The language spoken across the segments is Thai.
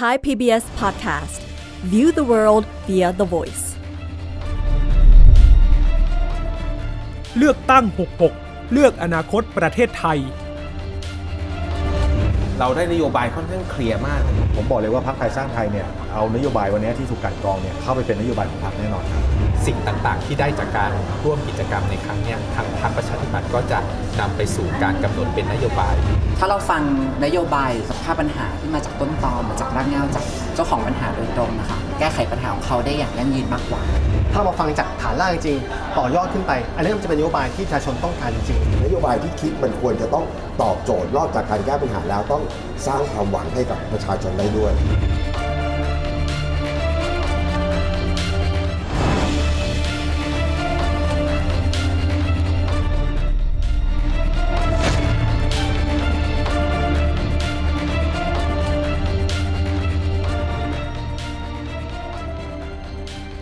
Thai PBS Podcast View the world via the voice เลือกตั้ง 66 เลือกอนาคตประเทศไทย เราได้นโยบายค่อนข้างเคลียร์มาก ผมบอกเลยว่าพรรคไทยสร้างไทยเนี่ยเอานโยบายวันนี้ที่ถูกกลันกรองเนี่ยเข้าไปเป็นนโยบายของพรรคแน่นอนครับ สิ่งต่างๆ ที่ได้จากการร่วมกิจกรรมในครั้งเนี้ยทางพรรคประชาธิปัตย์ก็จะนำไปสู่การกำหนดเป็นนโยบาย ถ้าเราฟังนโยบายสภาพปัญหาที่มาจากต้นตอมาจากรากเหง้าจากเจ้าของปัญหาโดยตรงนะคะแก้ไขปัญหาของเขาได้อย่างยั่งยืนมากกว่า ถ้ามาฟังจากฐานล่างจริงต่อยอดขึ้นไป อันนี้มันจะเป็นนโยบายที่ประชาชนต้องการจริงนโยบายที่คิดมันควรจะต้องตอบโจทย์นอกจากการแก้ปัญหาแล้วต้องสร้างความหวังให้กับประชาชนได้ด้วย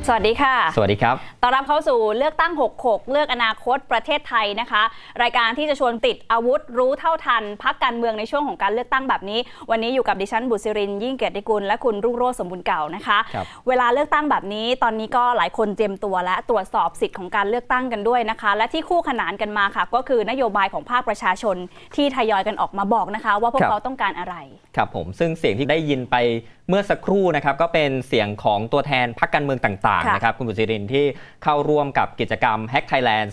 สวัสดีค่ะ สวัสดีครับ ต้อนรับเข้าสู่เลือกตั้ง 66 เลือกอนาคตประเทศไทยนะคะ รายการที่จะชวนติดอาวุธรู้เท่าทันพักการเมืองในช่วงของการเลือกตั้งแบบนี้ วันนี้อยู่กับดิฉันบุษรินยิ่งเกียรติกุลและคุณรุ่งโรจน์สมบูรณ์เก่านะคะครับเวลาเลือกตั้งแบบนี้ ตอนนี้ก็หลายคนเตรียมตัวและตรวจสอบสิทธิ์ของการเลือกตั้งกันด้วยนะคะ และที่คู่ขนานกันมาค่ะ ก็คือนโยบายของภาคประชาชนที่ทยอยกันออกมาบอกนะคะ ว่าพวกเขาต้องการอะไร ครับผมซึ่งเสียงที่ได้ยินไปเมื่อสักครู่นะครับก็เป็นเสียงของตัวแทนพรรคการเมืองต่างค่ะๆนะครับคุณบุษรินที่เข้าร่วมกับกิจกรรม Hack Thailand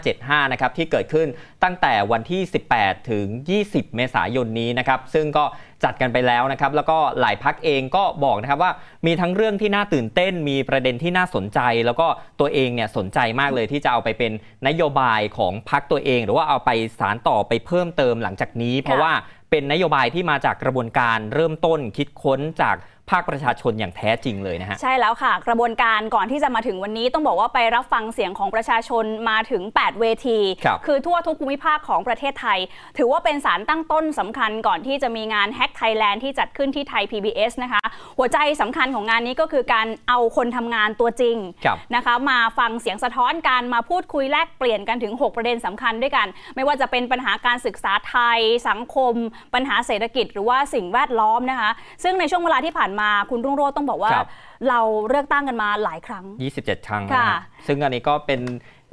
2575นะครับที่เกิดขึ้นตั้งแต่วันที่ 18 ถึง 20 เมษายนนี้นะครับซึ่งก็ จัดกันไปแล้วนะครับแล้วก็หลายพักเองก็บอกนะครับว่ามีทั้งเรื่องที่น่าตื่นเต้น มีประเด็นที่น่าสนใจ แล้วก็ตัวเองเนี่ยสนใจมากเลยที่จะเอาไปเป็นนโยบายของพักตัวเอง หรือว่าเอาไปสารต่อไปเพิ่มเติมหลังจากนี้ เพราะว่าเป็นนโยบายที่มาจากกระบวนการเริ่มต้นคิดค้นจาก ภาคประชาชนอย่างแท้จริงเลยนะฮะใช่แล้วค่ะ กระบวนการก่อนที่จะมาถึงวันนี้ต้องบอกว่าไปรับฟังเสียงของประชาชนมาถึง 8 เวทีครับอทั่วทุกภูมิภาคของประเทศไทย ถือว่าเป็นสารตั้งต้นสำคัญก่อนที่จะมีงาน Hack Thailand ที่จัดขึ้นที่ไทย PBS นะคะ หัวใจสำคัญของงานนี้ก็คือการเอาคนทำงานตัวจริงครับนะคะมาฟังเสียงสะท้อนการมาพูดคุยแลกเปลี่ยนกันถึง 6 ประเด็นสำคัญด้วยกัน ไม่ว่าจะเป็นปัญหาการศึกษาไทย สังคม ปัญหาเศรษฐกิจ หรือว่าสิ่งแวดล้อมนะคะ ซึ่งในช่วงเวลาที่ผ่านมาคุณรุ่งโรจน์ต้องบอกว่า ครับ เราเลือกตั้งกันมาหลายครั้ง 27 ครั้งค่ะนะฮะซึ่งอันนี้ก็เป็น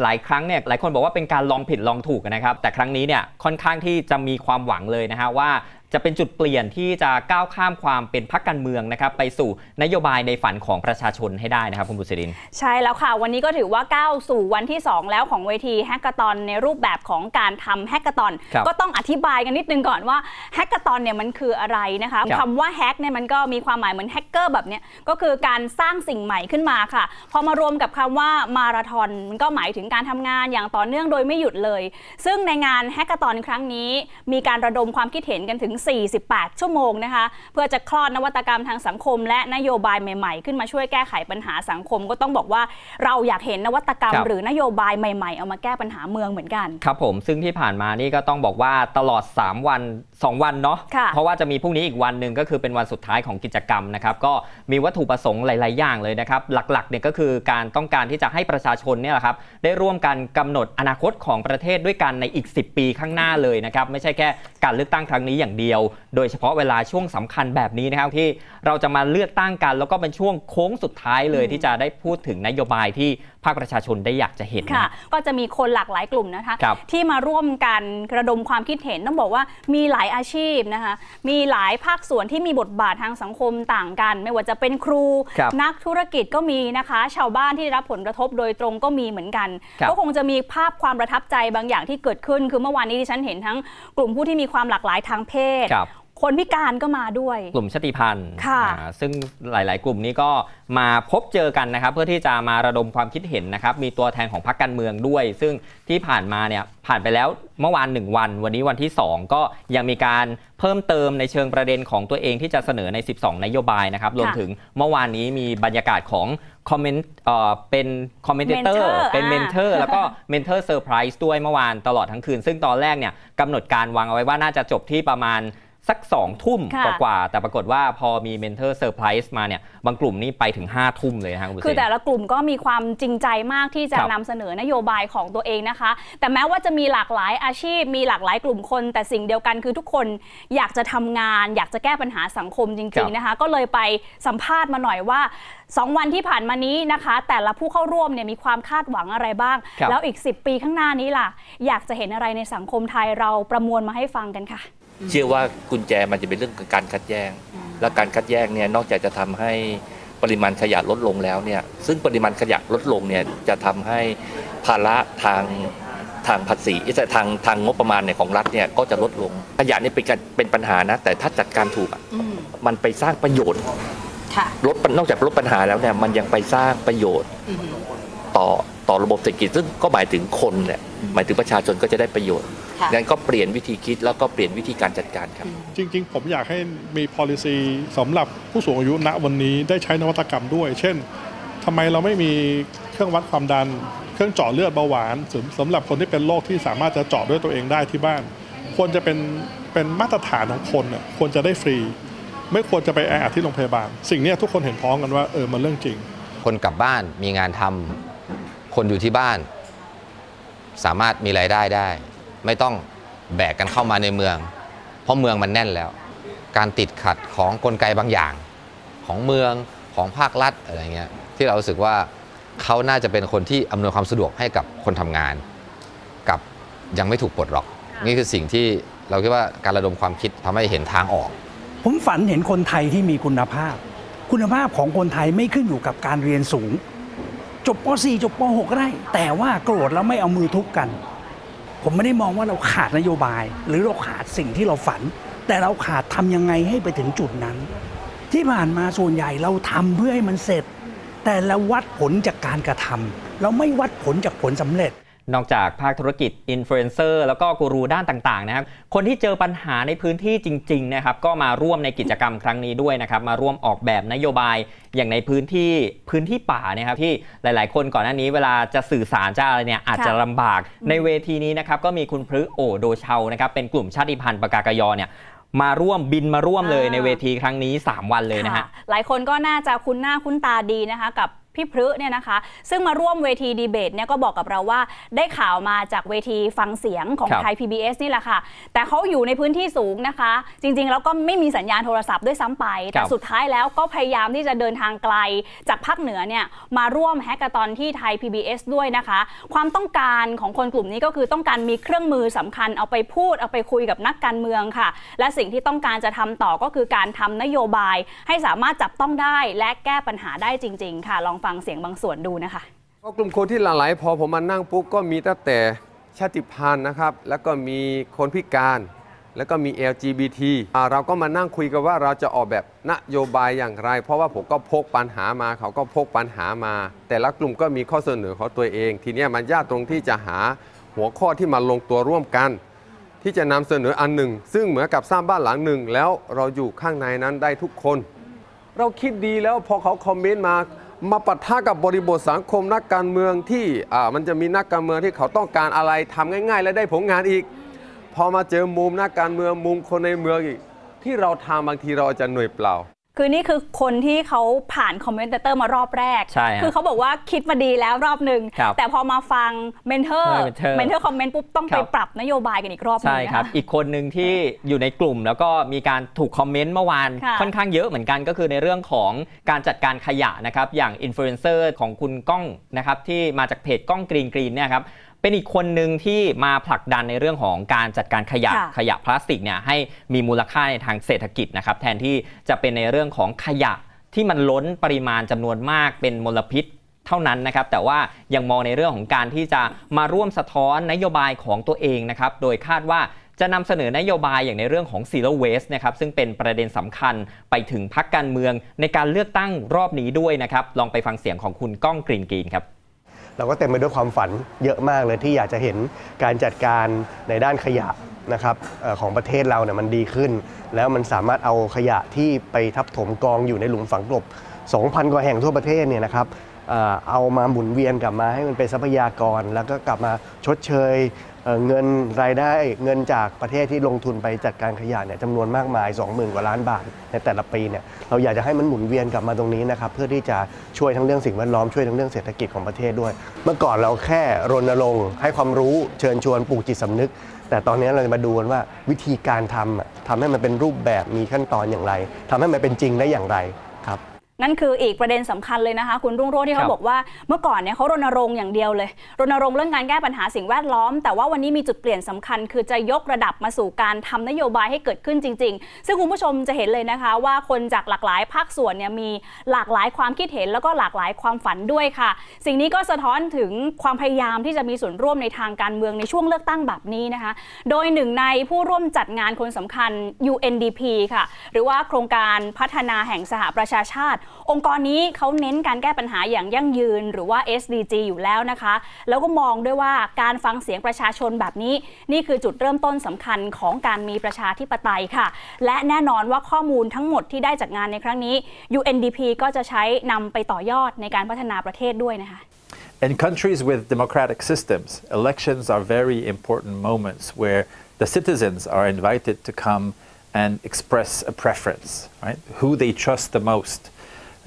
หลายครั้งเนี่ยหลายคนบอกว่าเป็นการลองผิดลองถูกนะครับ แต่ครั้งนี้เนี่ยค่อนข้างที่จะมีความหวังเลยนะฮะว่า จะเป็นจุดเปลี่ยนที่จะก้าวข้ามความเป็นพรรคการเมืองนะครับไปสู่นโยบายในฝันของประชาชนให้ได้นะครับคุณบุษริน ใช่แล้วค่ะ วันนี้ก็ถือว่าก้าวสู่วันที่ 2 แล้วของเวทีแฮกเกอร์ตอนในรูปแบบของการทำแฮกเกอร์ตอนครับก็ต้องอธิบายกันนิดนึงก่อนว่าHackathon เนี่ยมันคืออะไรนะคะครับคำว่า hack เนี่ยมันก็มีความหมายเหมือนแฮกเกอร์แบบเนี้ยก็คือการสร้างสิ่งใหม่ขึ้นมาค่ะ พอมารวมกับคำว่ามาราธอนมันก็หมายถึงการทำงานอย่างต่อเนื่องโดยไม่หยุดเลย ซึ่งในงาน Hackathon ครั้งนี้ มีการระดมความคิดเห็นกันถึง48 ชั่วโมงนะคะ เพื่อจะคลอดนวัตกรรมทางสังคม และนโยบายใหม่ๆ ขึ้นมาช่วยแก้ไขปัญหาสังคม ก็ต้องบอกว่าเราอยากเห็นนวัตกรรมครับหรือนโยบายใหม่ๆ เอามาแก้ปัญหาเมืองเหมือนกัน ครับผมซึ่งที่ผ่านมานี่ก็ต้องบอกว่าตลอด 3 วัน 2 วันเนาะค่ะเพราะว่าจะมีพรุ่งนี้อีกวันหนึ่งก็คือเป็นวันสุดท้ายของกิจกรรมนะครับก็มีวัตถุประสงค์หลาย ๆ อย่างเลยนะครับหลักๆเนี่ยก็คือการต้องการที่จะให้ประชาชนเนี่ยแหละครับได้ร่วมกันกำหนดอนาคตของประเทศด้วยกันในอีก 10 ปีข้างหน้าเลยนะครับไม่ใช่แค่การเลือกตั้งครั้งนี้อย่างเดียว โดยเฉพาะเวลาช่วงสำคัญแบบนี้นะครับที่เราจะมาเลือกตั้งกัน แล้วก็เป็นช่วงโค้งสุดท้ายเลยอืมที่จะได้พูดถึงนโยบายที่ภาคประชาชนได้อยากจะเห็นค่ะนะก็จะมีคนหลากหลายกลุ่มนะคะครับที่มาร่วมกันระดมความคิดเห็นต้องบอกว่ามีหลายอาชีพนะคะ มีหลายภาคส่วนที่มีบทบาททางสังคมต่างกัน ไม่ว่าจะเป็นครูครับนักธุรกิจก็มีนะคะ ชาวบ้านที่ได้รับผลกระทบโดยตรงก็มีเหมือนกันครับก็คงจะมีภาพความประทับใจบางอย่างที่เกิดขึ้น คือเมื่อวานนี้ที่ฉันเห็นทั้งกลุ่มผู้ที่มีความหลากหลายทางเพศ ครับคนพิการก็มาด้วย กลุ่มชาติพันธุ์ค่ะอ่าซึ่งหลาย ๆ กลุ่มนี้ก็มาพบเจอกันนะครับ เพื่อที่จะมาระดมความคิดเห็นนะครับ มีตัวแทนของพรรคการเมืองด้วย ซึ่งที่ผ่านมาเนี่ยผ่านไปแล้วเมื่อวาน 1 วัน วันนี้วันที่ 2 ก็ยังมีการเพิ่มเติมในเชิงประเด็นของตัวเองที่จะเสนอใน 12 นโยบายนะครับ รวมถึงเมื่อวานนี้มีบรรยากาศของคอมเมนต์เอ่อเป็นคอมเมนเตอ Mentor ร์ เป็นอ่า mentor แล้วก็ mentor surprise ด้วยเมื่อวานตลอดทั้งคืน ซึ่งตอนแรกเนี่ยกำหนดการวางเอาไว้ว่าน่าจะจบที่ประมาณ สัก2องทุ่มค่ะกว่าๆแต่ปรากฏว่าพอมี mentor surprise มาเนี่ยบางกลุ่มนี่ไปถึง5้าทุ่มเลยนะฮะคุณผู้ชคือมแต่ละกลุ่มก็มีความจริงใจมากที่จะครับนำเสนอนโยบายของตัวเองนะคะ แต่แม้ว่าจะมีหลากหลายอาชีพ มีหลากหลายกลุ่มคน แต่สิ่งเดียวกันคือทุกคนอยากจะทำงาน อยากจะแก้ปัญหาสังคมจริงๆครับนะคะ ก็เลยไปสัมภาษณ์มาหน่อยว่า 2 วันที่ผ่านมานี้นะคะ แต่ละผู้เข้าร่วมเนี่ยมีความคาดหวังอะไรบ้างครับแล้วอีก 10 ปีข้างหน้านี้ล่ะ อยากจะเห็นอะไรในสังคมไทยเราประมวลมาให้ฟังกันค่ะ เชื่อว่ากุญแจมันจะเป็นเรื่องของการคัดแยกและการคัดแยกเนี่ยนอกจากจะทำให้ปริมาณขยะลดลงแล้วเนี่ยซึ่งปริมาณขยะลดลงเนี่ยจะทำให้ภาระทางทางภาษีเอ้ยแต่ทางทางงบประมาณเนี่ยของรัฐเนี่ยก็จะลดลงขยะนี่เป็นการเป็นปัญหานะ แต่ถ้าจัดการถูกอะมันไปสร้างประโยชน์ค่ะลดนอกจากลดปัญหาแล้วเนี่ยมันยังไปสร้างประโยชน์ต่อต่อระบบเศรษฐกิจซึ่งก็หมายถึงคนเนี่ยหมายถึงประชาชนก็จะได้ประโยชน์ค่ะ งั้นก็เปลี่ยนวิธีคิดแล้วก็เปลี่ยนวิธีการจัดการครับ จริง ๆ ผมอยากให้มี policy สำหรับผู้สูงอายุณวันนี้ได้ใช้นวัตกรรมด้วย เช่นทำไมเราไม่มีเครื่องวัดความดัน เครื่องเจาะเลือดเบาหวานสำสำหรับคนที่เป็นโรคที่สามารถจะเจาะด้วยตัวเองได้ที่บ้าน ควรจะเป็นเป็นมาตรฐานของคนน่ะควรจะได้ฟรี ไม่ควรจะไปแออัดที่โรงพยาบาล สิ่งเนี้ยทุกคนเห็นพ้องกันว่าเออมันเรื่องจริง คนกลับบ้านมีงานทำคนอยู่ที่บ้าน สามารถมีรายได้ได้ ไม่ต้องแบกกันเข้ามาในเมือง เพราะเมืองมันแน่นแล้ว การติดขัดของกลไกบางอย่าง ของเมืองของภาครัฐอะไรเงี้ยที่เรารู้สึกว่าเขาน่าจะเป็นคนที่อำนวยความสะดวกให้กับคนทำงาน กับยังไม่ถูกปลดล็อก นี่คือสิ่งที่เราคิดว่าการระดมความคิดทำให้เห็นทางออก ผมฝันเห็นคนไทยที่มีคุณภาพ คุณภาพของคนไทยไม่ขึ้นอยู่กับการเรียนสูง จบป .4 จบป .6 ก็ได้ แต่ว่าโกรธแล้วไม่เอามือทุบกัน ผมไม่ได้มองว่าเราขาดนโยบาย หรือเราขาดสิ่งที่เราฝัน แต่เราขาดทำยังไงให้ไปถึงจุดนั้น ที่ผ่านมาส่วนใหญ่เราทำเพื่อให้มันเสร็จ แต่เราวัดผลจากการกระทำเราไม่วัดผลจากผลสำเร็จ นอกจากภาคธุรกิจอินฟลูเอนเซอร์แล้วก็กูรูด้านต่างๆนะครับคนที่เจอปัญหาในพื้นที่จริงๆนะครับก็มาร่วมในกิจกรรมครั้งนี้ด้วยนะครับมาร่วมออกแบบนโยบายอย่างในพื้นที่พื้นที่ป่าเนะครับที่หลายๆ คนก่อนหน้านี้เวลาจะสื่อสารจะอะไรเนี่ยอาจจะลำบากในเวทีนี้นะครับก็มีคุณพฤโอโดเชานะครับเป็นกลุ่มชาติพันธุ์ปากากยอเนี่ยมาร่วมบินมาร่วมเลยอ่าในเวทีครั้งนี้ 3 วันเลยนะฮะค่ะหลายคนก็น่าจะคุ้นหน้าคุ้นตาดีนะคะกับ พี่พฤเนี่ยนะคะ ซึ่งมาร่วมเวทีดีเบตเนี่ยก็บอกกับเราว่าได้ข่าวมาจากเวทีฟังเสียงของครับไทย PBS นี่แหละค่ะ แต่เขาอยู่ในพื้นที่สูงนะคะ จริงๆ แล้วก็ไม่มีสัญญาณโทรศัพท์ด้วยซ้ำไป แต่สุดท้ายแล้วก็พยายามที่จะเดินทางไกลจากภาคเหนือเนี่ยมาร่วมแฮกเกอร์ตอนที่ไทย PBS ด้วยนะคะ ความต้องการของคนกลุ่มนี้ก็คือต้องการมีเครื่องมือสำคัญเอาไปพูดเอาไปคุยกับนักการเมืองค่ะ และสิ่งที่ต้องการจะทำต่อก็คือการทำนโยบายให้สามารถจับต้องได้และแก้ปัญหาได้จริง ๆ ค่ะลองฟังเสียงบางส่วนดูนะคะก็กลุ่มคนที่หลั่งไหลพอผมมานั่งปุ๊บก็มีตั้งแต่ชาติพันธุ์นะครับ แล้วก็มีคนพิการ แล้วก็มี LGBT เราก็มานั่งคุยกันว่าเราจะออกแบบนโยบายอย่างไร เพราะว่าผมก็พกปัญหามา เขาก็พกปัญหามา แต่ละกลุ่มก็มีข้อเสนอของตัวเอง ทีนี้มันยากตรงที่จะหาหัวข้อที่มาลงตัวร่วมกัน ที่จะนำเสนออันหนึ่ง ซึ่งเหมือนกับสร้างบ้านหลังหนึ่ง แล้วเราอยู่ข้างในนั้นได้ทุกคน เราคิดดีแล้วพอเขาคอมเมนต์มา มาปะทะกับบริบทสังคมนักการเมืองที่มันจะมีนักการเมืองที่เขาต้องการอะไรทำง่าย ๆ และได้ผลงานอีก พอมาเจอมุมนักการเมืองมุมคนในเมืองอีก ที่เราทำบางทีเราจะเหนื่อยเปล่า คือนี่คือคนที่เขาผ่าน commentator มารอบแรก ใช่ฮะคือเขาบอกว่าคิดมาดีแล้วรอบหนึ่ง ครับแต่พอมาฟังเมนเทอร์ใช่ mentor เมนเทอร์คอมเมนต์ปุ๊บต้องครัไปบ ปรับนโยบายกันอีกรอบหนึงใช่นะ ครับ อีกคนหนึ่งที่อยู่ในกลุ่มแล้วก็มีการถูกคอมเมนต์เมื่อวานค่ะค่อนข้างเยอะเหมือนกันก็คือในเรื่องของการจัดการขยะนะครับ อย่างอินฟลูเอนเซอร์ของคุณก้องนะครับที่มาจากเพจก้องกรีนกรีนเนี่ยครับ เป็นอีกคนหนึ่งที่มาผลักดันในเรื่องของการจัดการขยะค่ะขยะพลาสติกเนี่ยให้มีมูลค่าในทางเศรษฐกิจนะครับแทนที่จะเป็นในเรื่องของขยะที่มันล้นปริมาณจำนวนมากเป็นมลพิษเท่านั้นนะครับแต่ว่ายังมองในเรื่องของการที่จะมาร่วมสะท้อนนโยบายของตัวเองนะครับโดยคาดว่าจะนำเสนอนโยบายอย่างในเรื่องของ zero waste นะครับซึ่งเป็นประเด็นสำคัญไปถึงพักการเมืองในการเลือกตั้งรอบนี้ด้วยนะครับลองไปฟังเสียงของคุณก้องกรีนกรีนครับ เราก็เต็มไปด้วยความฝันเยอะมากเลยที่อยากจะเห็นการจัดการในด้านขยะนะครับของประเทศเราเนี่ยมันดีขึ้น แล้วมันสามารถเอาขยะที่ไปทับถมกองอยู่ในหลุมฝังกลบ 2,000 กว่าแห่งทั่วประเทศเนี่ยนะครับเอ่อเอามาหมุนเวียนกลับมาให้มันเป็นทรัพยากร แล้วก็กลับมาชดเชย เงินรายได้เงินจากประเทศที่ลงทุนไปจัดการขยะเนี่ยจำนวนมากมาย 20,000 กว่าล้านบาทในแต่ละปีเนี่ยเราอยากจะให้มันหมุนเวียนกลับมาตรงนี้นะครับเพื่อที่จะช่วยทั้งเรื่องสิ่งแวดล้อมช่วยทั้งเรื่องเศรษฐกิจของประเทศด้วย เมื่อก่อนเราแค่รณรงค์ให้ความรู้เชิญชวนปลูกจิตสำนึก แต่ตอนนี้เราจะมาดูกันว่าวิธีการทำทำให้มันเป็นรูปแบบมีขั้นตอนอย่างไรทำให้มันเป็นจริงได้อย่างไร นั่นคืออีกประเด็นสำคัญเลยนะคะ คุณรุ่งโรจน์ที่คเขารับบอกว่าเมื่อก่อนเนี่ยเขารณรงค์อย่างเดียวเลย รณรงค์เรื่องการแก้ปัญหาสิ่งแวดล้อม แต่ว่าวันนี้มีจุดเปลี่ยนสำคัญ คือจะยกระดับมาสู่การทำนโยบายให้เกิดขึ้นจริง ๆ ซึ่งคุณผู้ชมจะเห็นเลยนะคะ ว่าคนจากหลากหลายภาคส่วนเนี่ยมีหลากหลายความคิดเห็นแล้วก็หลากหลายความฝันด้วยค่ะ สิ่งนี้ก็สะท้อนถึงความพยายามที่จะมีส่วนร่วมในทางการเมืองในช่วงเลือกตั้งแบบนี้นะคะ โดยหนึ่งในผู้ร่วมจัดงานคนสำคัญ UNDP ค่ะ หรือว่าโครงการพัฒนาแห่งสหประชาชาติองค์กรนี้เขาเน้นการแก้ปัญหาอย่างยั่งยืนหรือว่า SDG อยู่แล้วนะคะ แล้วก็มองด้วยว่าการฟังเสียงประชาชนแบบนี้ นี่คือจุดเริ่มต้นสำคัญของการมีประชาธิปไตยค่ะ และแน่นอนว่าข้อมูลทั้งหมดที่ได้จากงานในครั้งนี้ UNDP ก็จะใช้นำไปต่อยอดในการพัฒนาประเทศด้วยนะคะ In countries with democratic systems, elections are very important moments where the citizens are invited to come and express a preference, right? Who they trust the most.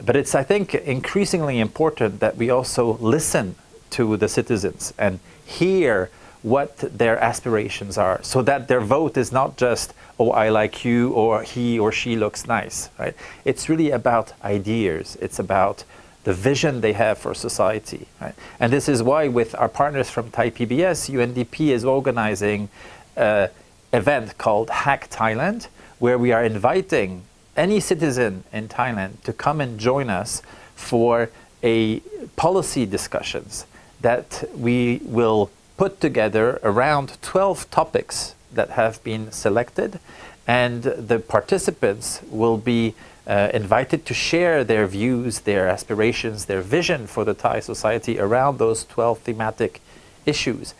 But it's, I think, increasingly important that we also listen to the citizens and hear what their aspirations are so that their vote is not just, oh, I like you, or he or she looks nice, right? It's really about ideas. It's about the vision they have for society. Right? And this is why, with our partners from Thai PBS, UNDP is organizing an event called Hack Thailand, where we are inviting any citizen in Thailand to come and join us for a policy discussions that we will put together around 12 topics that have been selected and the participants will be uh, invited to share their views, their aspirations, their vision for the Thai society around those 12 thematic issues.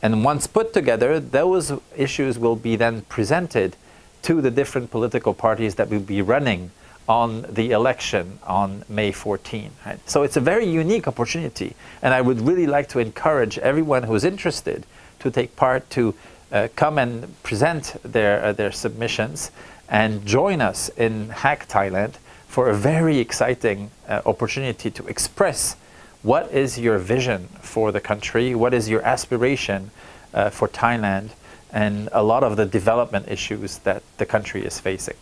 And once put together, those issues will be then presented to the different political parties that will be running on the election on May 14. Right? So it's a very unique opportunity, and I would really like to encourage everyone who's interested to take part to uh, come and present their, uh, their submissions and join us in Hack Thailand for a very exciting uh, opportunity to express what is your vision for the country, what is your aspiration uh, for Thailand, and a lot of the development issues that the country is facing.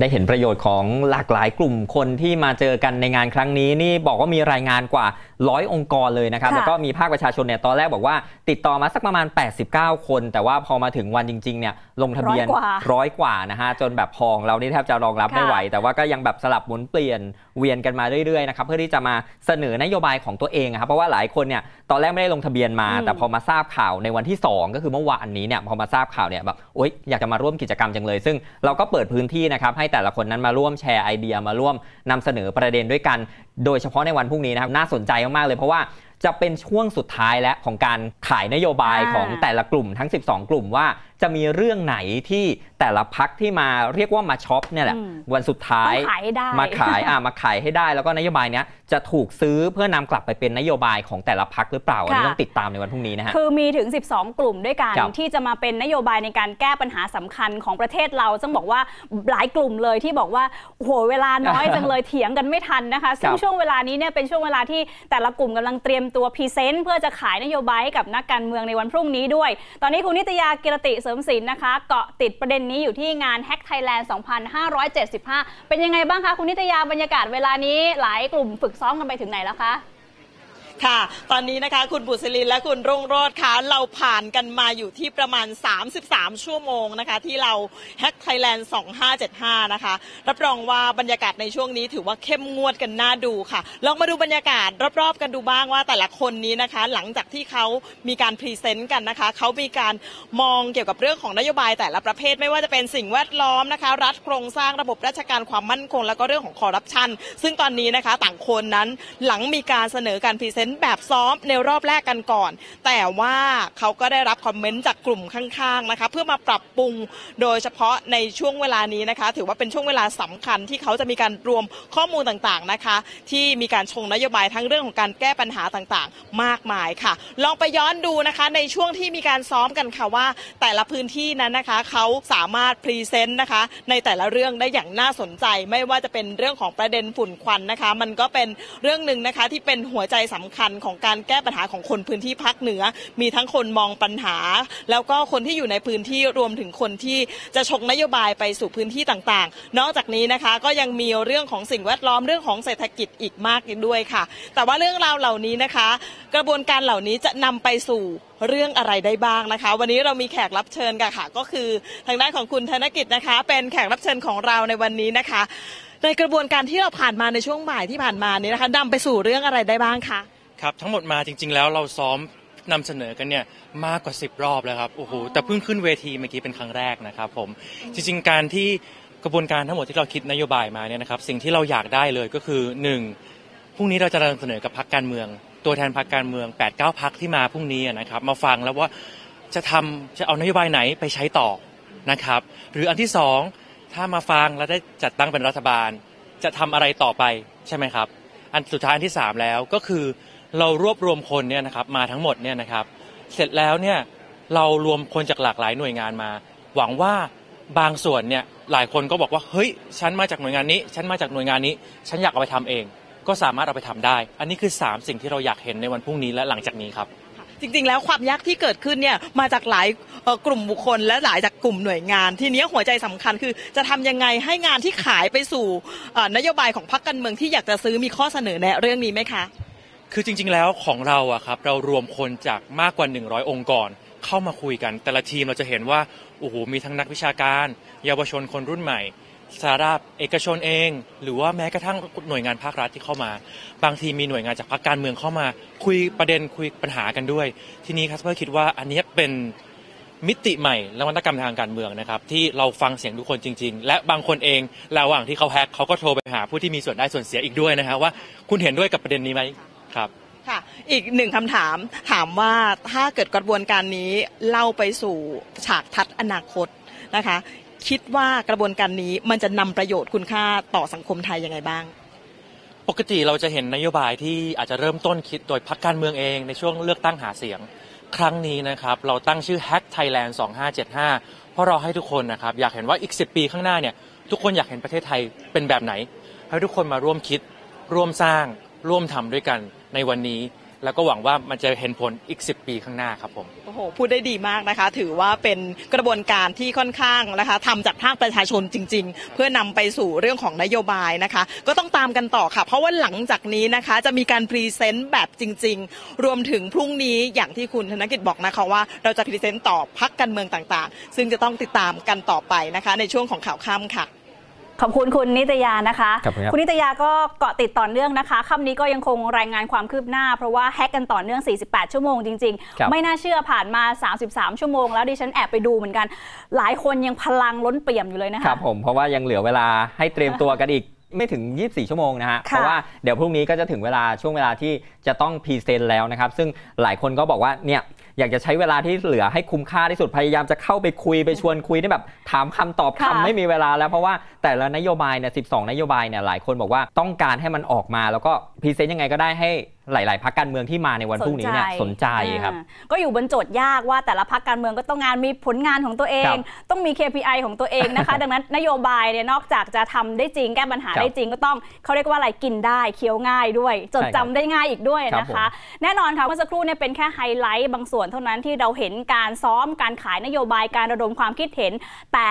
ได้เห็นประโยชน์ของหลากหลายกลุ่มคนที่มาเจอกันในงานครั้งนี้นี่บอกว่ามีรายงานกว่า ร้อยองค์กรเลยนะครับค่ะแล้วก็มีภาคประชาชนเนี่ยตอนแรกบอกว่า ติดต่อมาสักประมาณ 89 คน แต่ว่าพอมาถึงวันจริงๆเนี่ยลงทะเบียนร้อยกว่าร้อยกว่านะฮะจนแบบพองเรานี่แทบจะรองรับค่ะไม่ไหว แต่ว่าก็ยังแบบสลับหมุนเปลี่ยนเวียนกันมาเรื่อยๆนะครับเพื่อที่จะมาเสนอนโยบายของตัวเองอะครับเพราะว่าหลายคนเนี่ยตอนแรกไม่ได้ลงทะเบียนมาอืมแต่พอมาทราบข่าวในวันที่ 2 ก็คือเมื่อวานนี้เนี่ยพอมาทราบข่าวเนี่ยแบบโอ๊ยอยากจะมาร่วมกิจกรรมจังเลย ซึ่งเราก็เปิดพื้นที่นะครับให้แต่ละคนนั้นมาร่วมแชร์ไอเดียมาร่วมนำเสนอประเด็นด้วยกัน โดยเฉพาะในวันพรุ่งนี้นะครับน่าสนใจมากๆเลยเพราะว่าจะเป็นช่วงสุดท้ายและของการขายนโยบายอ่าของแต่ละกลุ่มทั้ง 12 กลุ่มว่าจะมีเรื่องไหนที่แต่ละพักที่มาเรียกว่ามาช็อปเนี่ยแหละอืมวันสุดท้ายต้องขายให้ได้มาขายอะมาขายให้ได้ แล้วก็นโยบายเนี้ยจะถูกซื้อเพื่อนำกลับไปเป็นนโยบายของแต่ละพักหรือเปล่าอันนี้ค่ะต้องติดตามในวันพรุ่งนี้นะฮะคือมีถึง 12 กลุ่มด้วยกันครับที่จะมาเป็นนโยบายในการแก้ปัญหาสำคัญของประเทศเราต้องบอกว่าหลายกลุ่มเลยที่บอกว่าโอ้โหเวลาน้อยจังเลยเถียงกันไม่ทันนะคะซึ่งครับช่วงเวลานี้เนี่ยเป็นช่วงเวลาที่แต่ละกลุ่มกำลังเตรียมตัว present เพื่อจะขายนโยบายให้กับนักการเมืองในวันพรุ่งนี้ด้วย ตอนนี้คุณนิตยากิรติเสริมศิลป์นะคะ เกาะติดประเด็นนี้อยู่ที่งาน Hack Thailand 2575 เป็นยังไงบ้างคะ คุณนิตยาบรรยากาศเวลานี้หลายกลุ่มฝึกซ้อมกันไปถึงไหนแล้วคะ ค่ะ ตอนนี้นะคะคุณบุษรินและคุณรุ่งโรจน์คะเราผ่านกันมาอยู่ที่ประมาณ 33 ชั่วโมงนะคะ ที่เรา Hack Thailand 2575 นะคะ รับรองว่าบรรยากาศในช่วงนี้ถือว่าเข้มงวดกันน่าดูค่ะ ลองมาดูบรรยากาศรอบๆกันดูบ้างว่าแต่ละคนนี้นะคะ หลังจากที่เขามีการ present กันนะคะ เขามีการมองเกี่ยวกับเรื่องของนโยบายแต่ละประเภทไม่ว่าจะเป็นสิ่งแวดล้อมนะคะ รัฐโครงสร้างระบบราชการความมั่นคง แล้วก็เรื่องของคอร์รัปชันซึ่งตอนนี้นะคะต่างคนนั้นหลังมีการเสนอการ present แบบซ้อมในรอบแรกกันก่อน แต่ว่าเขาก็ได้รับ comment จากกลุ่มข้างๆนะคะ เพื่อมาปรับปรุงโดยเฉพาะในช่วงเวลานี้นะคะ ถือว่าเป็นช่วงเวลาสำคัญที่เขาจะมีการรวมข้อมูลต่างๆนะคะ ที่มีการชงนโยบายทั้งเรื่องของการแก้ปัญหาต่างๆ มากมายค่ะ ลองไปย้อนดูนะคะ ในช่วงที่มีการซ้อมกันค่ะว่า แต่ละพื้นที่นั้นนะคะเขาสามารถพรีเซนต์นะคะ ในแต่ละเรื่องได้อย่างน่าสนใจ ไม่ว่าจะเป็นเรื่องของประเด็นฝุ่นควันนะคะ มันก็เป็นเรื่องหนึ่งนะคะที่เป็นหัวใจสำคัญของการแก้ปัญหาของคนพื้นที่ภาคเหนือ มีทั้งคนมองปัญหา แล้วก็คนที่อยู่ในพื้นที่รวมถึงคนที่จะชงนโยบายไปสู่พื้นที่ต่างๆ นอกจากนี้นะคะก็ยังมีเรื่องของสิ่งแวดล้อมเรื่องของเศรษฐกิจอีกมากด้วยค่ะ แต่ว่าเรื่องราวเหล่านี้นะคะ กระบวนการเหล่านี้จะนำไปสู่เรื่องอะไรได้บ้างนะคะ วันนี้เรามีแขกรับเชิญกันค่ะ ก็คือทางด้านของคุณธนกิจนะคะ เป็นแขกรับเชิญของเราในวันนี้นะคะ ในกระบวนการที่เราผ่านมาในช่วงบ่ายที่ผ่านมานี้นะคะนำไปสู่เรื่องอะไรได้บ้างคะ ครับทั้งหมดมาจริง ๆ แล้วเราซ้อมนำเสนอกันเนี่ยมากกว่า 10 รอบแล้วครับโอ้โหแต่เพิ่งขึ้นเวทีเมื่อกี้เป็นครั้งแรกนะครับผมจริง ๆ การที่กระบวนการทั้งหมดที่เราคิดนโยบายมาเนี่ยนะครับสิ่งที่เราอยากได้เลยก็คือหนึ่งพรุ่งนี้เราจะนำเสนอกับพรรคการเมือง ตัวแทนพรรคการเมือง8ปดเก้าพักที่มาพรุ่งนี้นะครับมาฟังแล้วว่าจะทำจะเอานโยบายไหนไปใช้ต่อนะครับหรืออันที่สองถ้ามาฟังแล้วได้จัดตั้งเป็นรัฐบาล จะทำอะไรต่อไปใช่ไหมครับ อันสุดท้ายอันที่ 3 แล้วก็คือ เรารวบรวมคนเนี่ยนะครับมาทั้งหมดเนี่ยนะครับ เสร็จแล้วเนี่ยเรารวมคนจากหลากหลายหน่วยงานมา หวังว่าบางส่วนเนี่ยหลายคนก็บอกว่าเฮ้ยฉันมาจากหน่วยงานนี้ ฉันมาจากหน่วยงานนี้ ฉันอยากเอาไปทำเอง ก็สามารถเอาไปทำได้ อันนี้คือ 3 สิ่งที่เราอยากเห็นในวันพรุ่งนี้และหลังจากนี้ครับจริงๆ แล้วความยากที่เกิดขึ้นเนี่ยมาจากหลายกลุ่มบุคคล และหลายจากกลุ่มหน่วยงาน ทีนี้หัวใจสำคัญคือ จะทำยังไงให้งานที่ขายไปสู่นโยบายของพรรคการเมืองที่อยากจะซื้อมีข้อเสนอแนะเรื่องนี้ไหมคะ คือจริง ๆ แล้วของเราอะครับเรารวมคนจากมากกว่า 100 องค์กร เข้ามาคุยกัน แต่ละทีมเราจะเห็นว่าโอ้โหมีทั้งนักวิชาการ เยาวชนคนรุ่นใหม่สาราเอกชนเอง หรือว่าแม้กระทั่งหน่วยงานภาครัฐที่เข้ามา บางทีมีหน่วยงานจากพรรคการเมืองเข้ามา คุยประเด็นคุยปัญหากันด้วย ทีนี้ครับเพื่อคิดว่าอันนี้เป็นมิติใหม่และนวัตกรรมทางการเมืองนะครับ ที่เราฟังเสียงทุกคนจริง ๆ และบางคนเองระหว่างที่เขาแฮกเขาก็โทรไปหาผู้ที่มีส่วนได้ส่วนเสียอีกด้วยนะฮะว่าคุณเห็นด้วยกับประเด็นนี้ไหม ครับค่ะอีกหนึ่งคำถามถามว่าถ้าเกิดกระบวนการนี้เล่าไปสู่ฉากทัศน์อนาคตนะคะ คิดว่ากระบวนการนี้มันจะนำประโยชน์คุณค่าต่อสังคมไทยยังไงบ้าง ปกติเราจะเห็นนโยบายที่อาจจะเริ่มต้นคิดโดยพรรคการเมืองเองในช่วงเลือกตั้งหาเสียง ครั้งนี้นะครับเราตั้งชื่อ Hack Thailand 2575 เพราะเราให้ทุกคนนะครับอยากเห็นว่าอีก 10 ปีข้างหน้าเนี่ยทุกคนอยากเห็นประเทศไทยเป็นแบบไหน ให้ทุกคนมาร่วมคิดร่วมสร้าง ร่วมทำด้วยกันในวันนี้ แล้วก็หวังว่ามันจะเห็นผลอีก 10 ปีข้างหน้าครับผม โอ้โห พูดได้ดีมากนะคะ ถือว่าเป็นกระบวนการที่ค่อนข้างนะคะทำจากภาคประชาชนจริง ๆ เพื่อนำไปสู่เรื่องของนโยบายนะคะ ก็ต้องตามกันต่อค่ะ เพราะว่าหลังจากนี้นะคะ จะมีการ present แบบจริง ๆ รวมถึงพรุ่งนี้อย่างที่คุณธนกิจบอกนะคะว่าเราจะ present ต่อพรรคการเมืองต่างๆ ซึ่งจะต้องติดตามกันต่อไปนะคะ ในช่วงของข่าวค่ำค่ะ ขอบคุณคุณนิตยานะคะครับครับคุณนิตยาก็เกาะติดต่อเนื่องนะคะค่ำนี้ก็ยังคงรายงานความคืบหน้า เพราะว่า hack กันต่อเนื่อง 48 ชั่วโมงจริงครับๆไม่น่าเชื่อผ่านมา 33 ชั่วโมง แล้วดิฉันแอบไปดูเหมือนกัน หลายคนยังพลังล้นเปี่ยมอยู่เลยนะคะครับผมเพราะว่ายังเหลือเวลาให้เตรียมตัวกันอีกไม่ถึง 24 ชั่วโมงนะฮะค่ะเพราะว่าเดี๋ยวพรุ่งนี้ก็จะถึงเวลาช่วงเวลาที่จะต้อง present แล้วนะครับ ซึ่งหลายคนก็บอกว่าเนี่ย อยากจะใช้เวลาที่เหลือให้คุ้มค่าที่สุดพยายามจะเข้าไปคุยไปชวนคุยได้แบบถามคำตอบคำค่ะไม่มีเวลาแล้วเพราะว่าแต่ละนโยบายเนี่ย12นโยบายเนี่ยหลายคนบอกว่าต้องการให้มันออกมาแล้วก็present ยังไงก็ได้ให้ หลาย ๆพรรคการเมืองที่มาในวันพรุ่งนี้เนี่ยสนใจครับอ่าก็อยู่บนโจทย์ยากว่าแต่ละพรรคการเมืองก็ต้องงานมีผลงานของตัวเองครับต้องมี KPI ของตัวเองนะคะ ดังนั้นนโยบายเนี่ยนอกจากจะทำได้จริงแก้ปัญหาครับได้จริงก็ต้องเขาเรียกว่าอะไรกินได้เคี้ยวง่ายด้วย จดใช่ครับจำได้ง่ายอีกด้วยครับนะคะผมแน่นอนค่ะเมื่อสักครู่เนี่ยเป็นแค่ไฮไลท์บางส่วนเท่านั้นที่เราเห็นการซ้อมการขายนโยบายการระดมความคิดเห็น แต่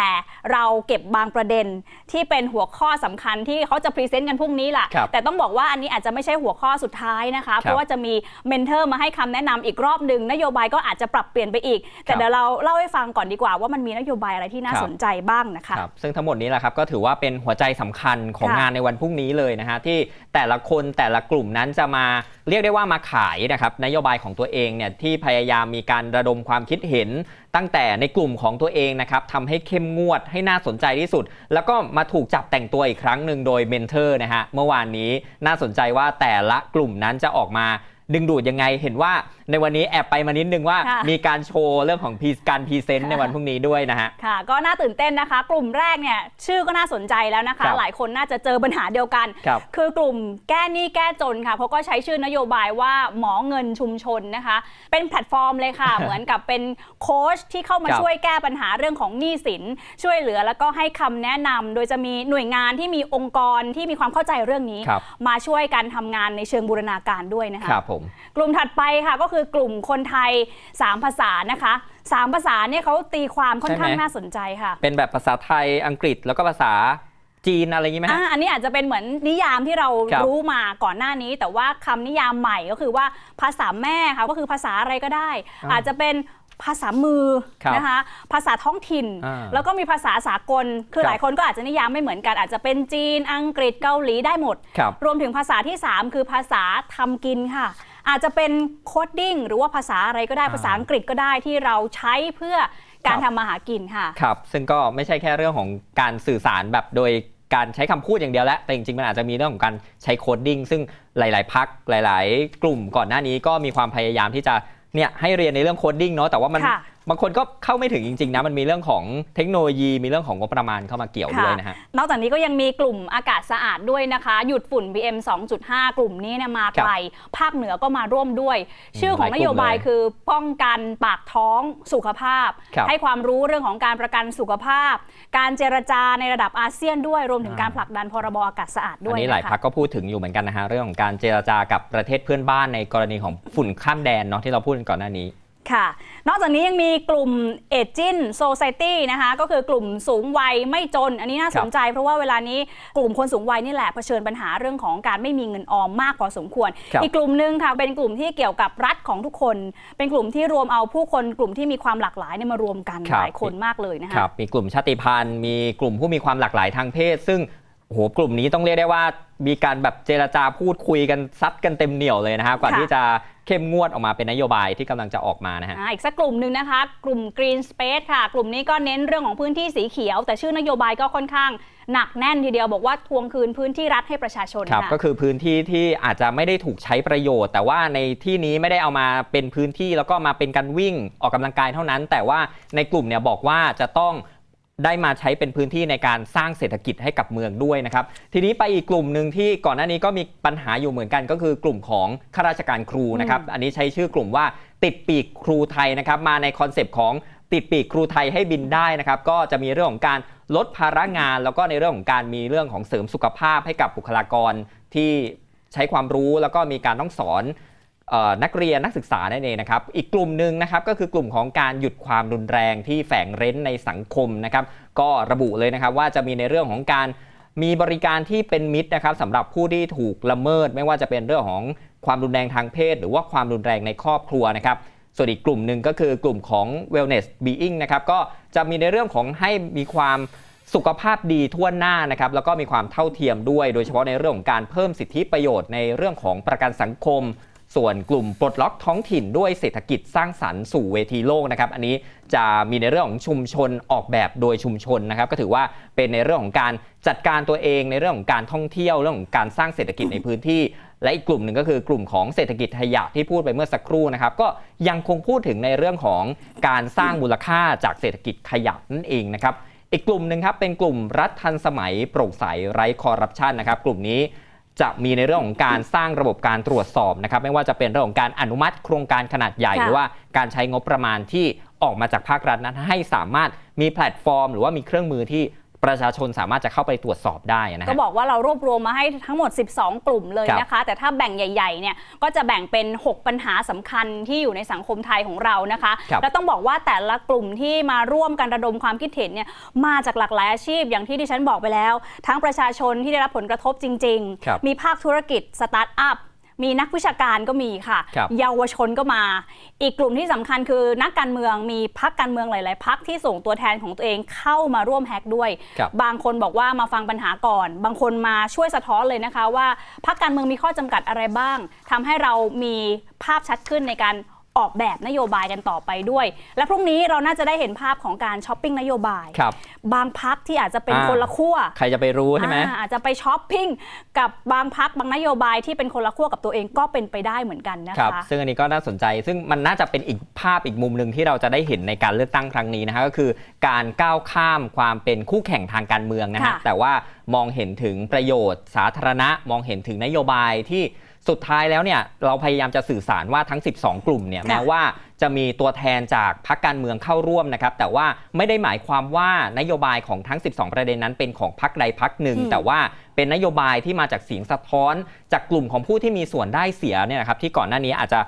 เราเก็บบางประเด็นที่เป็นหัวข้อสำคัญที่เขาจะ present กันพรุ่งนี้ล่ะครับแต่ต้องบอกว่าอันนี้อาจจะไม่ใช่หัวข้อสุดท้ายนะคะเพราะว่าจะมี mentor มาให้คำแนะนำอีกรอบหนึ่งนโยบายก็อาจจะปรับเปลี่ยนไปอีก แต่เดี๋ยวเราเล่าให้ฟังก่อนดีกว่าว่ามันมีนโยบายอะไรที่น่าครับสนใจบ้างนะคะครับซึ่งทั้งหมดนี้แหละครับก็ถือว่าเป็นหัวใจสำคัญของค่ะงานในวันพรุ่งนี้เลยนะฮะที่แต่ละคนแต่ละกลุ่มนั้นจะมาเรียกได้ว่ามาขายนะครับนโยบายของตัวเองเนี่ยที่พยายามมีการระดมความคิดเห็น ตั้งแต่ในกลุ่มของตัวเองนะครับทำให้เข้มงวดให้น่าสนใจที่สุด แล้วก็มาถูกจับแต่งตัวอีกครั้งหนึ่งโดย mentor นะฮะเมื่อวานนี้น่าสนใจว่าแต่ละกลุ่มนั้นจะออกมาดึงดูดยังไงเห็นว่า ในวันนี้แอบไปมานิดนึงว่าค่ะ มีการโชว์เรื่องของ pre การ present ในวันพรุ่งนี้ด้วยนะฮะ ค่ะ ก็น่าตื่นเต้นนะคะ กลุ่มแรกเนี่ยชื่อก็น่าสนใจแล้วนะคะ ครับหลายคนน่าจะเจอปัญหาเดียวกัน ครับคือกลุ่มแก้หนี้แก้จนค่ะเขาก็ใช้ชื่อนโยบายว่าหมอเงินชุมชนนะคะ เป็นแพลตฟอร์มเลยค่ะ เหมือนกับเป็นโค้ชที่เข้ามาครับช่วยแก้ปัญหาเรื่องของหนี้สิน ช่วยเหลือแล้วก็ให้คำแนะนำโดยจะมีหน่วยงานที่มีองค์กรที่มีความเข้าใจเรื่องนี้ ครับ มาช่วยกันทำงานในเชิงบูรณาการด้วยนะคะ ครับผม กลุ่มถัดไปค่ะก็คือกลุ่มคนไทย 3 ภาษานะคะสามภาษาเนี่ยเขาตีความค่อนข้างใช่ไหมน่าสนใจค่ะ เป็นแบบภาษาไทยอังกฤษแล้วก็ภาษาจีนอะไรอย่างนี้ไหมฮะอ่าอันนี้อาจจะเป็นเหมือนนิยามที่เราครับรู้มาก่อนหน้านี้ แต่ว่าคำนิยามใหม่ก็คือว่าภาษาแม่ค่ะก็คือภาษาอะไรก็ได้อ่าอาจจะเป็นภาษามือครับนะคะ ภาษาท้องถิ่นอ่าแล้วก็มีภาษาสากล คือครับหลายคนก็อาจจะนิยามไม่เหมือนกัน อาจจะเป็นจีน อังกฤษ เกาหลีได้หมดครับรวมถึงภาษาที่ 3 คือภาษาทำกินค่ะ อาจจะเป็นโคดดิ้งหรือว่าภาษาอะไรก็ได้อ่าภาษาอังกฤษก็ได้ที่เราใช้เพื่อการครัทำบมาหากินค่ะ ครับ ซึ่งก็ไม่ใช่แค่เรื่องของการสื่อสารแบบโดยการใช้คำพูดอย่างเดียวแล้วแต่จริงๆ มันอาจจะมีเรื่องของการใช้ coding ซึ่งหลายๆพรรคหลาย ๆ กลุ่มก่อนหน้านี้ก็มีความพยายามที่จะเนี่ยให้เรียนในเรื่อง coding เนาะแต่ว่ามันค่ะ บางคนก็เข้าไม่ถึงจริงๆนะมันมีเรื่องของเทคโนโลยี มีเรื่องของงบประมาณเข้ามาเกี่ยวด้วยนะฮะนอกจากนี้ก็ยังมีกลุ่มอากาศสะอาดด้วยนะคะ หยุดฝุ่น PM 2.5 กลุ่มนี้เนี่ยมาไกลภาคเหนือก็มาร่วมด้วย ชื่อของนโยบายคือป้องกันปากท้องสุขภาพครับให้ความรู้เรื่องของการประกันสุขภาพ การเจรจาในระดับอาเซียนด้วยรวมถึงการผลักดันพรบอากาศสะอาดด้อัวนยนี้หลายนะคะพักก็พูดถึงอยู่เหมือนกันนะฮะเรื่องของการเจรจากับประเทศเพื่อนบ้านในกรณีของฝุ่นข้ามแดนเนาะที่เราพูดกันก่อนหน้านี้ ค่ะ นอกจากนี้ยังมีกลุ่ม a g i n Society นะคะก็คือกลุ่มสูงวัยไม่จน อันนี้น่าสนใจ เพราะว่าเวลานี้กลุ่มคนสูงวัยนี่แหละเผชิญปัญหาเรื่องของการไม่มีเงินออมมากพอสมควรครับอีกกลุ่มหนึ่งค่ะเป็นกลุ่มที่เกี่ยวกับรัฐของทุกคน เป็นกลุ่มที่รวมเอาผู้คนกลุ่มที่มีความหลากหลายเนี่ยมารวมกันครับหลายคนมากเลยนะคะครับมีกลุ่มชาติพันธุ์ มีกลุ่มผู้มีความหลากหลายทางเพศ ซึ่ง โอ้โหกลุ่มนี้ต้องเรียกได้ว่ามีการแบบเจรจาพูดคุยกันซัดกันเต็มเหนี่ยวเลยนะฮะกว่าค่ะที่จะเข้มงวดออกมาเป็นนโยบายที่กำลังจะออกมานะฮะอ่าอีกสักกลุ่มหนึ่งนะคะ กลุ่ม Green Space ค่ะ กลุ่มนี้ก็เน้นเรื่องของพื้นที่สีเขียว แต่ชื่อนโยบายก็ค่อนข้างหนักแน่นทีเดียวบอกว่าทวงคืนพื้นที่รัฐให้ประชาชนครับค่ะก็คือพื้นที่ที่อาจจะไม่ได้ถูกใช้ประโยชน์ แต่ว่าในที่นี้ไม่ได้เอามาเป็นพื้นที่แล้วก็มาเป็นการวิ่งออกกำลังกายเท่านั้น แต่ว่าในกลุ่มเนี่ยบอกว่าจะต้อง ได้มาใช้เป็นพื้นที่ในการสร้างเศรษฐกิจให้กับเมืองด้วยนะครับ ทีนี้ไปอีกกลุ่มหนึ่งที่ก่อนหน้านี้ก็มีปัญหาอยู่เหมือนกัน ก็คือกลุ่มของข้าราชการครูนะครับ อันนี้ใช้ชื่อกลุ่มว่าติดปีกครูไทยนะครับ มาในคอนเซปต์ของติดปีกครูไทยให้บินได้นะครับ ก็จะมีเรื่องของการลดภาระงาน แล้วก็ในเรื่องของการมีเรื่องของเสริมสุขภาพให้กับบุคลากรที่ใช้ความรู้แล้วก็มีการต้องสอนเออ นักเรียนนักศึกษานั่นเองนะครับ อีกกลุ่มหนึ่งนะครับก็คือกลุ่มของการหยุดความรุนแรงที่แฝงเร้นในสังคมนะครับ ก็ระบุเลยนะครับว่าจะมีในเรื่องของการมีบริการที่เป็นมิตรนะครับสำหรับผู้ที่ถูกละเมิด ไม่ว่าจะเป็นเรื่องของความรุนแรงทางเพศ หรือว่าความรุนแรงในครอบครัวนะครับส่วนอีกกลุ่มหนึ่งก็คือกลุ่มของ wellness being นะครับก็จะมีในเรื่องของให้มีความสุขภาพดีทั่วหน้านะครับแล้วก็มีความเท่าเทียมด้วย โดยเฉพาะในเรื่องของการเพิ่มสิทธิประโยชน์ในเรื่องของประกันสังคม ส่วนกลุ่มปลดล็อกท้องถิ่นด้วยเศรษฐกิจสร้างสรรค์สู่เวทีโลกนะครับ อันนี้จะมีในเรื่องของชุมชนออกแบบโดยชุมชนนะครับ ก็ถือว่าเป็นในเรื่องของการจัดการตัวเองในเรื่องของการท่องเที่ยวเรื่องของการสร้างเศรษฐกิจในพื้นที่ และอีกกลุ่มหนึ่งก็คือกลุ่มของเศรษฐกิจขยะที่พูดไปเมื่อสักครู่นะครับ ก็ยังคงพูดถึงในเรื่องของการสร้างมูลค่าจากเศรษฐกิจขยะนั่นเองนะครับอีกกลุ่มหนึ่งครับเป็นกลุ่มรัฐทันสมัยโปร่งใสไร้คอร์รัปชันนะครับ กลุ่มนี้ จะมีในเรื่องของการสร้างระบบการตรวจสอบนะครับไม่ว่าจะเป็นเรื่องของการอนุมัติโครงการขนาดใหญ่ค่ะหรือว่าการใช้งบประมาณที่ออกมาจากภาครัฐนั้นให้สามารถมีแพลตฟอร์ม หรือว่ามีเครื่องมือที่ ประชาชนสามารถจะเข้าไปตรวจสอบได้นะก็ฮะบอกว่าเรารวบรวมมาให้ทั้งหมด 12 กลุ่มเลยครับนะคะ แต่ถ้าแบ่งใหญ่ๆเนี่ยก็จะแบ่งเป็น 6 ปัญหาสำคัญที่อยู่ในสังคมไทยของเรานะคะครับแล้วต้องบอกว่าแต่ละกลุ่มที่มาร่วมกันระดมความคิดเห็นเนี่ยมาจากหลากหลายอาชีพอย่างที่ดิฉันบอกไปแล้ว ทั้งประชาชนที่ได้รับผลกระทบจริงครับๆมีภาคธุรกิจสตาร์ทอัพ มีนักวิชาการก็มีค่ะครับเยาวชนก็มา อีกกลุ่มที่สำคัญคือนักการเมืองมีพรรคการเมืองหลาย ๆ พรรคที่ส่งตัวแทนของตัวเองเข้ามาร่วม hack ด้วยครับบางคนบอกว่ามาฟังปัญหาก่อน บางคนมาช่วยสะท้อนเลยนะคะ ว่าพรรคการเมืองมีข้อจำกัดอะไรบ้างทำให้เรามีภาพชัดขึ้นในการ ออกแบบนโยบายกันต่อไปด้วย และพรุ่งนี้เราน่าจะได้เห็นภาพของการช้อปปิ้งนโยบายครับบางพรรคที่อาจจะเป็นอ่าคนละขั้วใครจะไปรู้ใช่ไหมอ่าอาจจะไปช้อปปิ้งกับบางพรรคบางนโยบายที่เป็นคนละขั้วกับตัวเองก็เป็นไปได้เหมือนกันนะครับคะ ซึ่งอันนี้ก็น่าสนใจ ซึ่งมันน่าจะเป็นอีกภาพอีกมุมหนึ่งที่เราจะได้เห็นในการเลือกตั้งครั้งนี้นะฮะก็คือการก้าวข้ามความเป็นคู่แข่งทางการเมืองนะฮะค่ะแต่ว่ามองเห็นถึงประโยชน์สาธารณะมองเห็นถึงนโยบายที่ สุดท้ายแล้วเนี่ยเราพยายามจะสื่อสารว่าทั้ง 12 กลุ่มเนี่ยค่ะแม้ว่าจะมีตัวแทนจากพรรคการเมืองเข้าร่วมนะครับ แต่ว่าไม่ได้หมายความว่านโยบายของทั้ง 12 ประเด็นนั้นเป็นของพรรคใดพรรคหนึ่งอืมแต่ว่าเป็นนโยบายที่มาจากเสียงสะท้อน จากกลุ่มของผู้ที่มีส่วนได้เสียเนี่ยนะครับที่ก่อนหน้านี้อาจจะ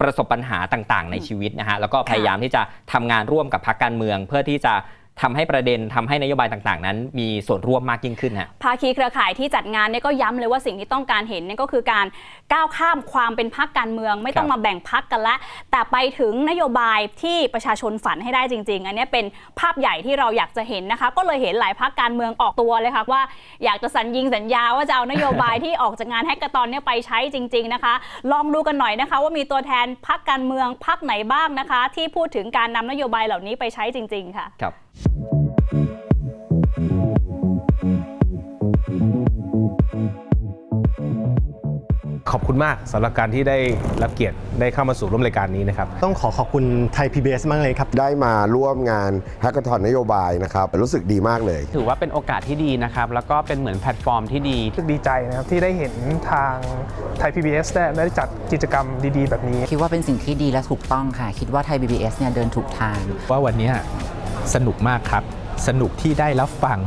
ประสบปัญหาต่างๆ ในชีวิตนะฮะแล้วก็พยายามที่จะทำงานร่วมกับพรรคการเมือง เพื่อที่จะ ทำให้ประเด็นทำให้นโยบายต่างๆ นั้น มีส่วนร่วมมากยิ่งขึ้นฮะภาคีเครือข่ายที่จัดงานเนี่ยก็ย้ำเลยว่าสิ่งที่ต้องการเห็นเนี่ยก็คือการก้าวข้ามความเป็นพรรคการเมือง ไม่ต้องครับมาแบ่งพรรคกันละ แต่ไปถึงนโยบายที่ประชาชนฝันให้ได้จริง ๆ อันเนี้ยเป็นภาพใหญ่ที่เราอยากจะเห็นนะคะ ก็เลยเห็นหลายพรรคการเมืองออกตัวเลยค่ะว่าอยากจะสัญญิงสัญญาว่าจะเอานโยบายที่ออกจากงาน hackathon เนี่ยไปใช้จริง ๆนะคะ ลองดูกันหน่อยนะคะ ว่ามีตัวแทนพรรคการเมืองพรรคไหนบ้างนะคะ ที่พูดถึงการนำนโยบายเหล่านี้ไปใช้จริง ๆ ค่ะครับ ขอบคุณมากสำหรับการที่ได้รับเกียรติได้เข้ามาสู่ร่วมรายการนี้นะครับ ต้องขอขอบคุณไทย PBS มากเลยครับ ได้มาร่วมงาน hackathon นโยบายนะครับรู้สึกดีมากเลย ถือว่าเป็นโอกาสที่ดีนะครับ แล้วก็เป็นเหมือนแพลตฟอร์มที่ดีรู้สึกดีใจนะครับที่ได้เห็นทางไทย PBS ได้ได้จัดกิจกรรมดีๆ แบบนี้ คิดว่าเป็นสิ่งที่ดีและถูกต้องค่ะ คิดว่าไทย PBS เนี่ยเดินถูกทาง ว่าวันเนี้ยสนุกมากครับ สนุกที่ได้รับฟัง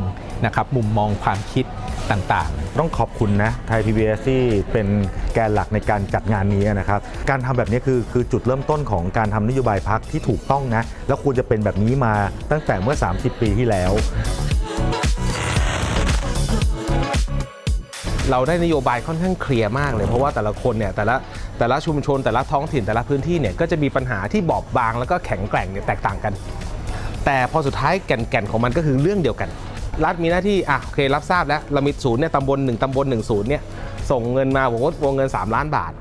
นะครับมุมมองความคิดต่างๆ ต้องขอบคุณนะไทย PBS ที่เป็นแกนหลักในการจัดงานนี้นะครับ การทำแบบนี้คือคือจุดเริ่มต้นของการทำนโยบายพักที่ถูกต้องนะ แล้วควรจะเป็นแบบนี้มาตั้งแต่เมื่อ 30 ปีที่แล้ว เราได้นโยบายค่อนข้างเคลียร์มากเลย เพราะว่าแต่ละคนเนี่ยแต่ละแต่ละชุมชน แต่ละท้องถิ่นแต่ละพื้นที่เนี่ยก็จะมีปัญหาที่บอบบางแล้วก็แข็งแกร่งเนี่ยแตกต่างกัน แต่พอสุดท้ายแก่นๆของมันก็คือเรื่องเดียวกัน รัฐมีหน้าที่อะโอเครับทราบแล้วเรามีศูนย์เนี่ยตำบลหนึ่งตำบลหนึ่งศูนย์เนี่ยส่งเงินมาผมว่าวงเงิน 3 ล้านบาท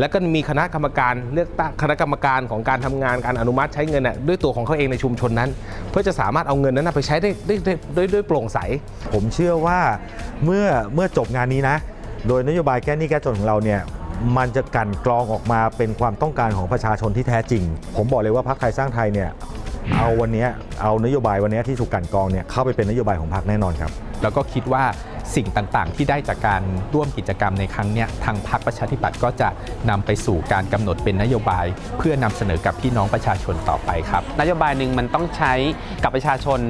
แล้วก็มีคณะกรรมการเลือกตั้งคณะกรรมการของการทำงานการอนุมัติใช้เงินน่ะด้วยตัวของเขาเองในชุมชนนั้น เพื่อจะสามารถเอาเงินนั้นไปใช้ได้ได้ได้ด้วยด้วยโปร่งใส ผมเชื่อว่าเมื่อเมื่อจบงานนี้นะ โดยนโยบายแก้หนี้แก้จนของเราเนี่ยมันจะกันกรองออกมาเป็นความต้องการของประชาชนที่แท้จริง ผมบอกเลยว่าพรรคไทยสร้างไทยเนี่ย เอาวันเนี้ยเอานโยบายวันเนี้ยที่ถูกกลั่นกรองเนี่ยเข้าไปเป็นนโยบายของพรรคแน่นอนครับ แล้วก็คิดว่าสิ่งต่างๆ ที่ได้จากการร่วมกิจกรรมในครั้งเนี้ยทางพรรคประชาธิปัตย์ก็จะนำไปสู่การกำหนดเป็นนโยบาย เพื่อนำเสนอกับพี่น้องประชาชนต่อไปครับ นโยบายหนึ่งมันต้องใช้กับประชาชน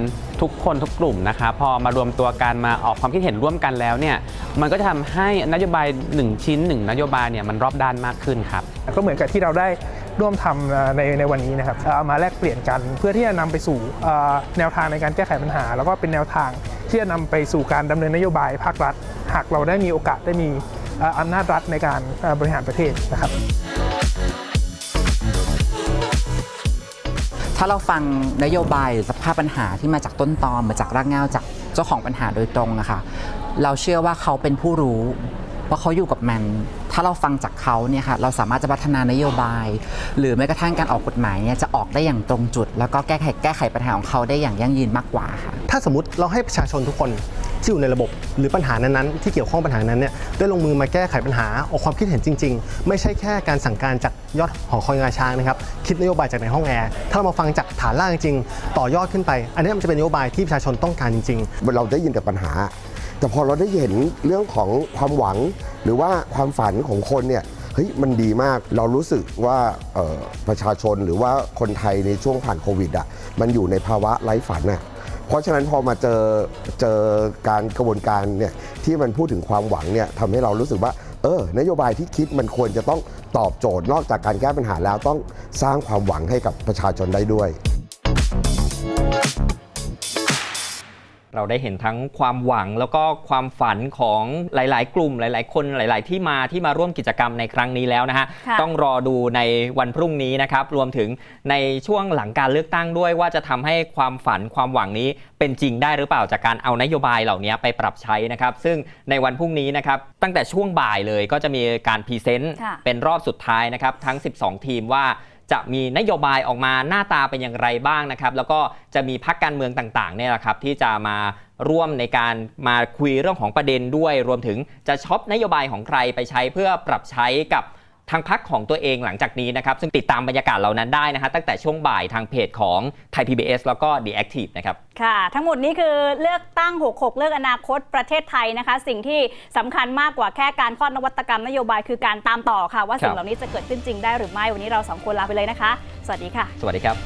ทุกคนทุกกลุ่มนะคะพอมารวมตัวกันมาออกความคิดเห็นร่วมกันแล้วเนี่ยมันก็จะทำให้นโยบายหนึ่งชิ้นหนึ่งนโยบายเนี่ยมันรอบด้านมากขึ้นครับก็เหมือนกับที่เราได้ ร่วมทำในในวันนี้นะครับเอามาแลกเปลี่ยนกัน เพื่อที่จะนำไปสู่แนวทางในการแก้ไขปัญหา แล้วก็เป็นแนวทางที่จะนำไปสู่การดำเนินนโยบายภาครัฐ หากเราได้มีโอกาสได้มีอำนาจรัฐในการบริหารประเทศนะครับถ้าเราฟังนโยบายสภาพปัญหาที่มาจากต้นตอมาจากรากเหง้าจากเจ้าของปัญหาโดยตรงอะค่ะเราเชื่อว่าเขาเป็นผู้รู้ ว่าเขาอยู่กับมัน ถ้าเราฟังจากเขาเนี่ยค่ะเราสามารถจะพัฒนานโยบาย หรือแม้กระทั่งการออกกฎหมายเนี่ยจะออกได้อย่างตรงจุด แล้วก็แก้ไขแก้ไขปัญหาของเขาได้อย่างยั่งยืนมากกว่าค่ะถ้าสมมติเราให้ประชาชนทุกคนที่อยู่ในระบบ หรือปัญหานั้นๆที่เกี่ยวข้องปัญหานั้นเนี่ยได้ลงมือมาแก้ไขปัญหาออกความคิดเห็นจริง ๆ ไม่ใช่แค่การสั่งการจากยอดหอคอยงาช้างนะครับคิดนโยบายจากในห้องแอร์ถ้าเรามาฟังจากฐานล่างจริงๆต่อยอดขึ้นไป อันนี้มันจะเป็นนโยบายที่ประชาชนต้องการจริง ๆ เราได้ยินแต่ปัญหา แต่พอเราได้เห็นเรื่องของความหวัง หรือว่าความฝันของคนเนี่ยเฮ้ยมันดีมากเรารู้สึกว่าประชาชนหรือว่าคนไทยในช่วงผ่านโควิดอะมันอยู่ในภาวะไร้ฝันอะเพราะฉะนั้นพอมาเจอเจอการกระบวนการเนี่ยที่มันพูดถึงความหวังเนี่ยทำให้เรารู้สึกว่าเออนโยบายที่คิดมันควรจะต้องตอบโจทย์นอกจากการแก้ปัญหาแล้วต้องสร้างความหวังให้กับประชาชนได้ด้วย เราได้เห็นทั้งความหวังแล้วก็ความฝันของหลาย ๆ กลุ่มหลาย ๆ คนหลาย ๆ ที่มาที่มาร่วมกิจกรรมในครั้งนี้แล้วนะฮะค่ะต้องรอดูในวันพรุ่งนี้นะครับรวมถึงในช่วงหลังการเลือกตั้งด้วยว่าจะทำให้ความฝันความหวังนี้เป็นจริงได้หรือเปล่าจากการเอานโยบายเหล่านี้ไปปรับใช้นะครับ ซึ่งในวันพรุ่งนี้นะครับตั้งแต่ช่วงบ่ายเลยก็จะมีการพรีเซนต์ค่ะเป็นรอบสุดท้ายนะครับทั้ง 12 ทีมว่า จะมีนโยบายออกมาหน้าตาเป็นอย่างไรบ้างนะครับ แล้วก็จะมีพรรคการเมืองต่างๆเนี่ยแหละครับที่จะมาร่วมในการมาคุยเรื่องของประเด็นด้วย รวมถึงจะช็อปนโยบายของใครไปใช้เพื่อปรับใช้กับ ทางพรรคของตัวเองหลังจากนี้นะครับ ซึ่งติดตามบรรยากาศเหล่านั้นได้นะฮะตั้งแต่ช่วงบ่ายทางเพจของไทย PBS แล้วก็ The Active นะครับ ค่ะ ทั้งหมดนี้คือเลือกตั้ง 66 เลือกอนาคตประเทศไทยนะคะ สิ่งที่สำคัญมากกว่าแค่การคลอดนวัตกรรมนโยบายคือการตามต่อค่ะ ว่าสิ่ครังบเหล่านี้จะเกิดขึ้นจริงได้หรือไม่วันนี้เราสองคนลาไปเลยนะคะ สวัสดีค่ะ สวัสดีครับ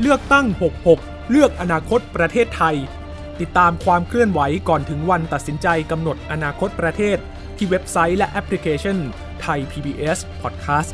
เลือกตั้ง 66 เลือกอนาคตประเทศไทย ติดตามความเคลื่อนไหวก่อนถึงวันตัดสินใจกำหนดอนาคตประเทศ ที่เว็บไซต์และแอปพลิเคชันไทย PBS Podcast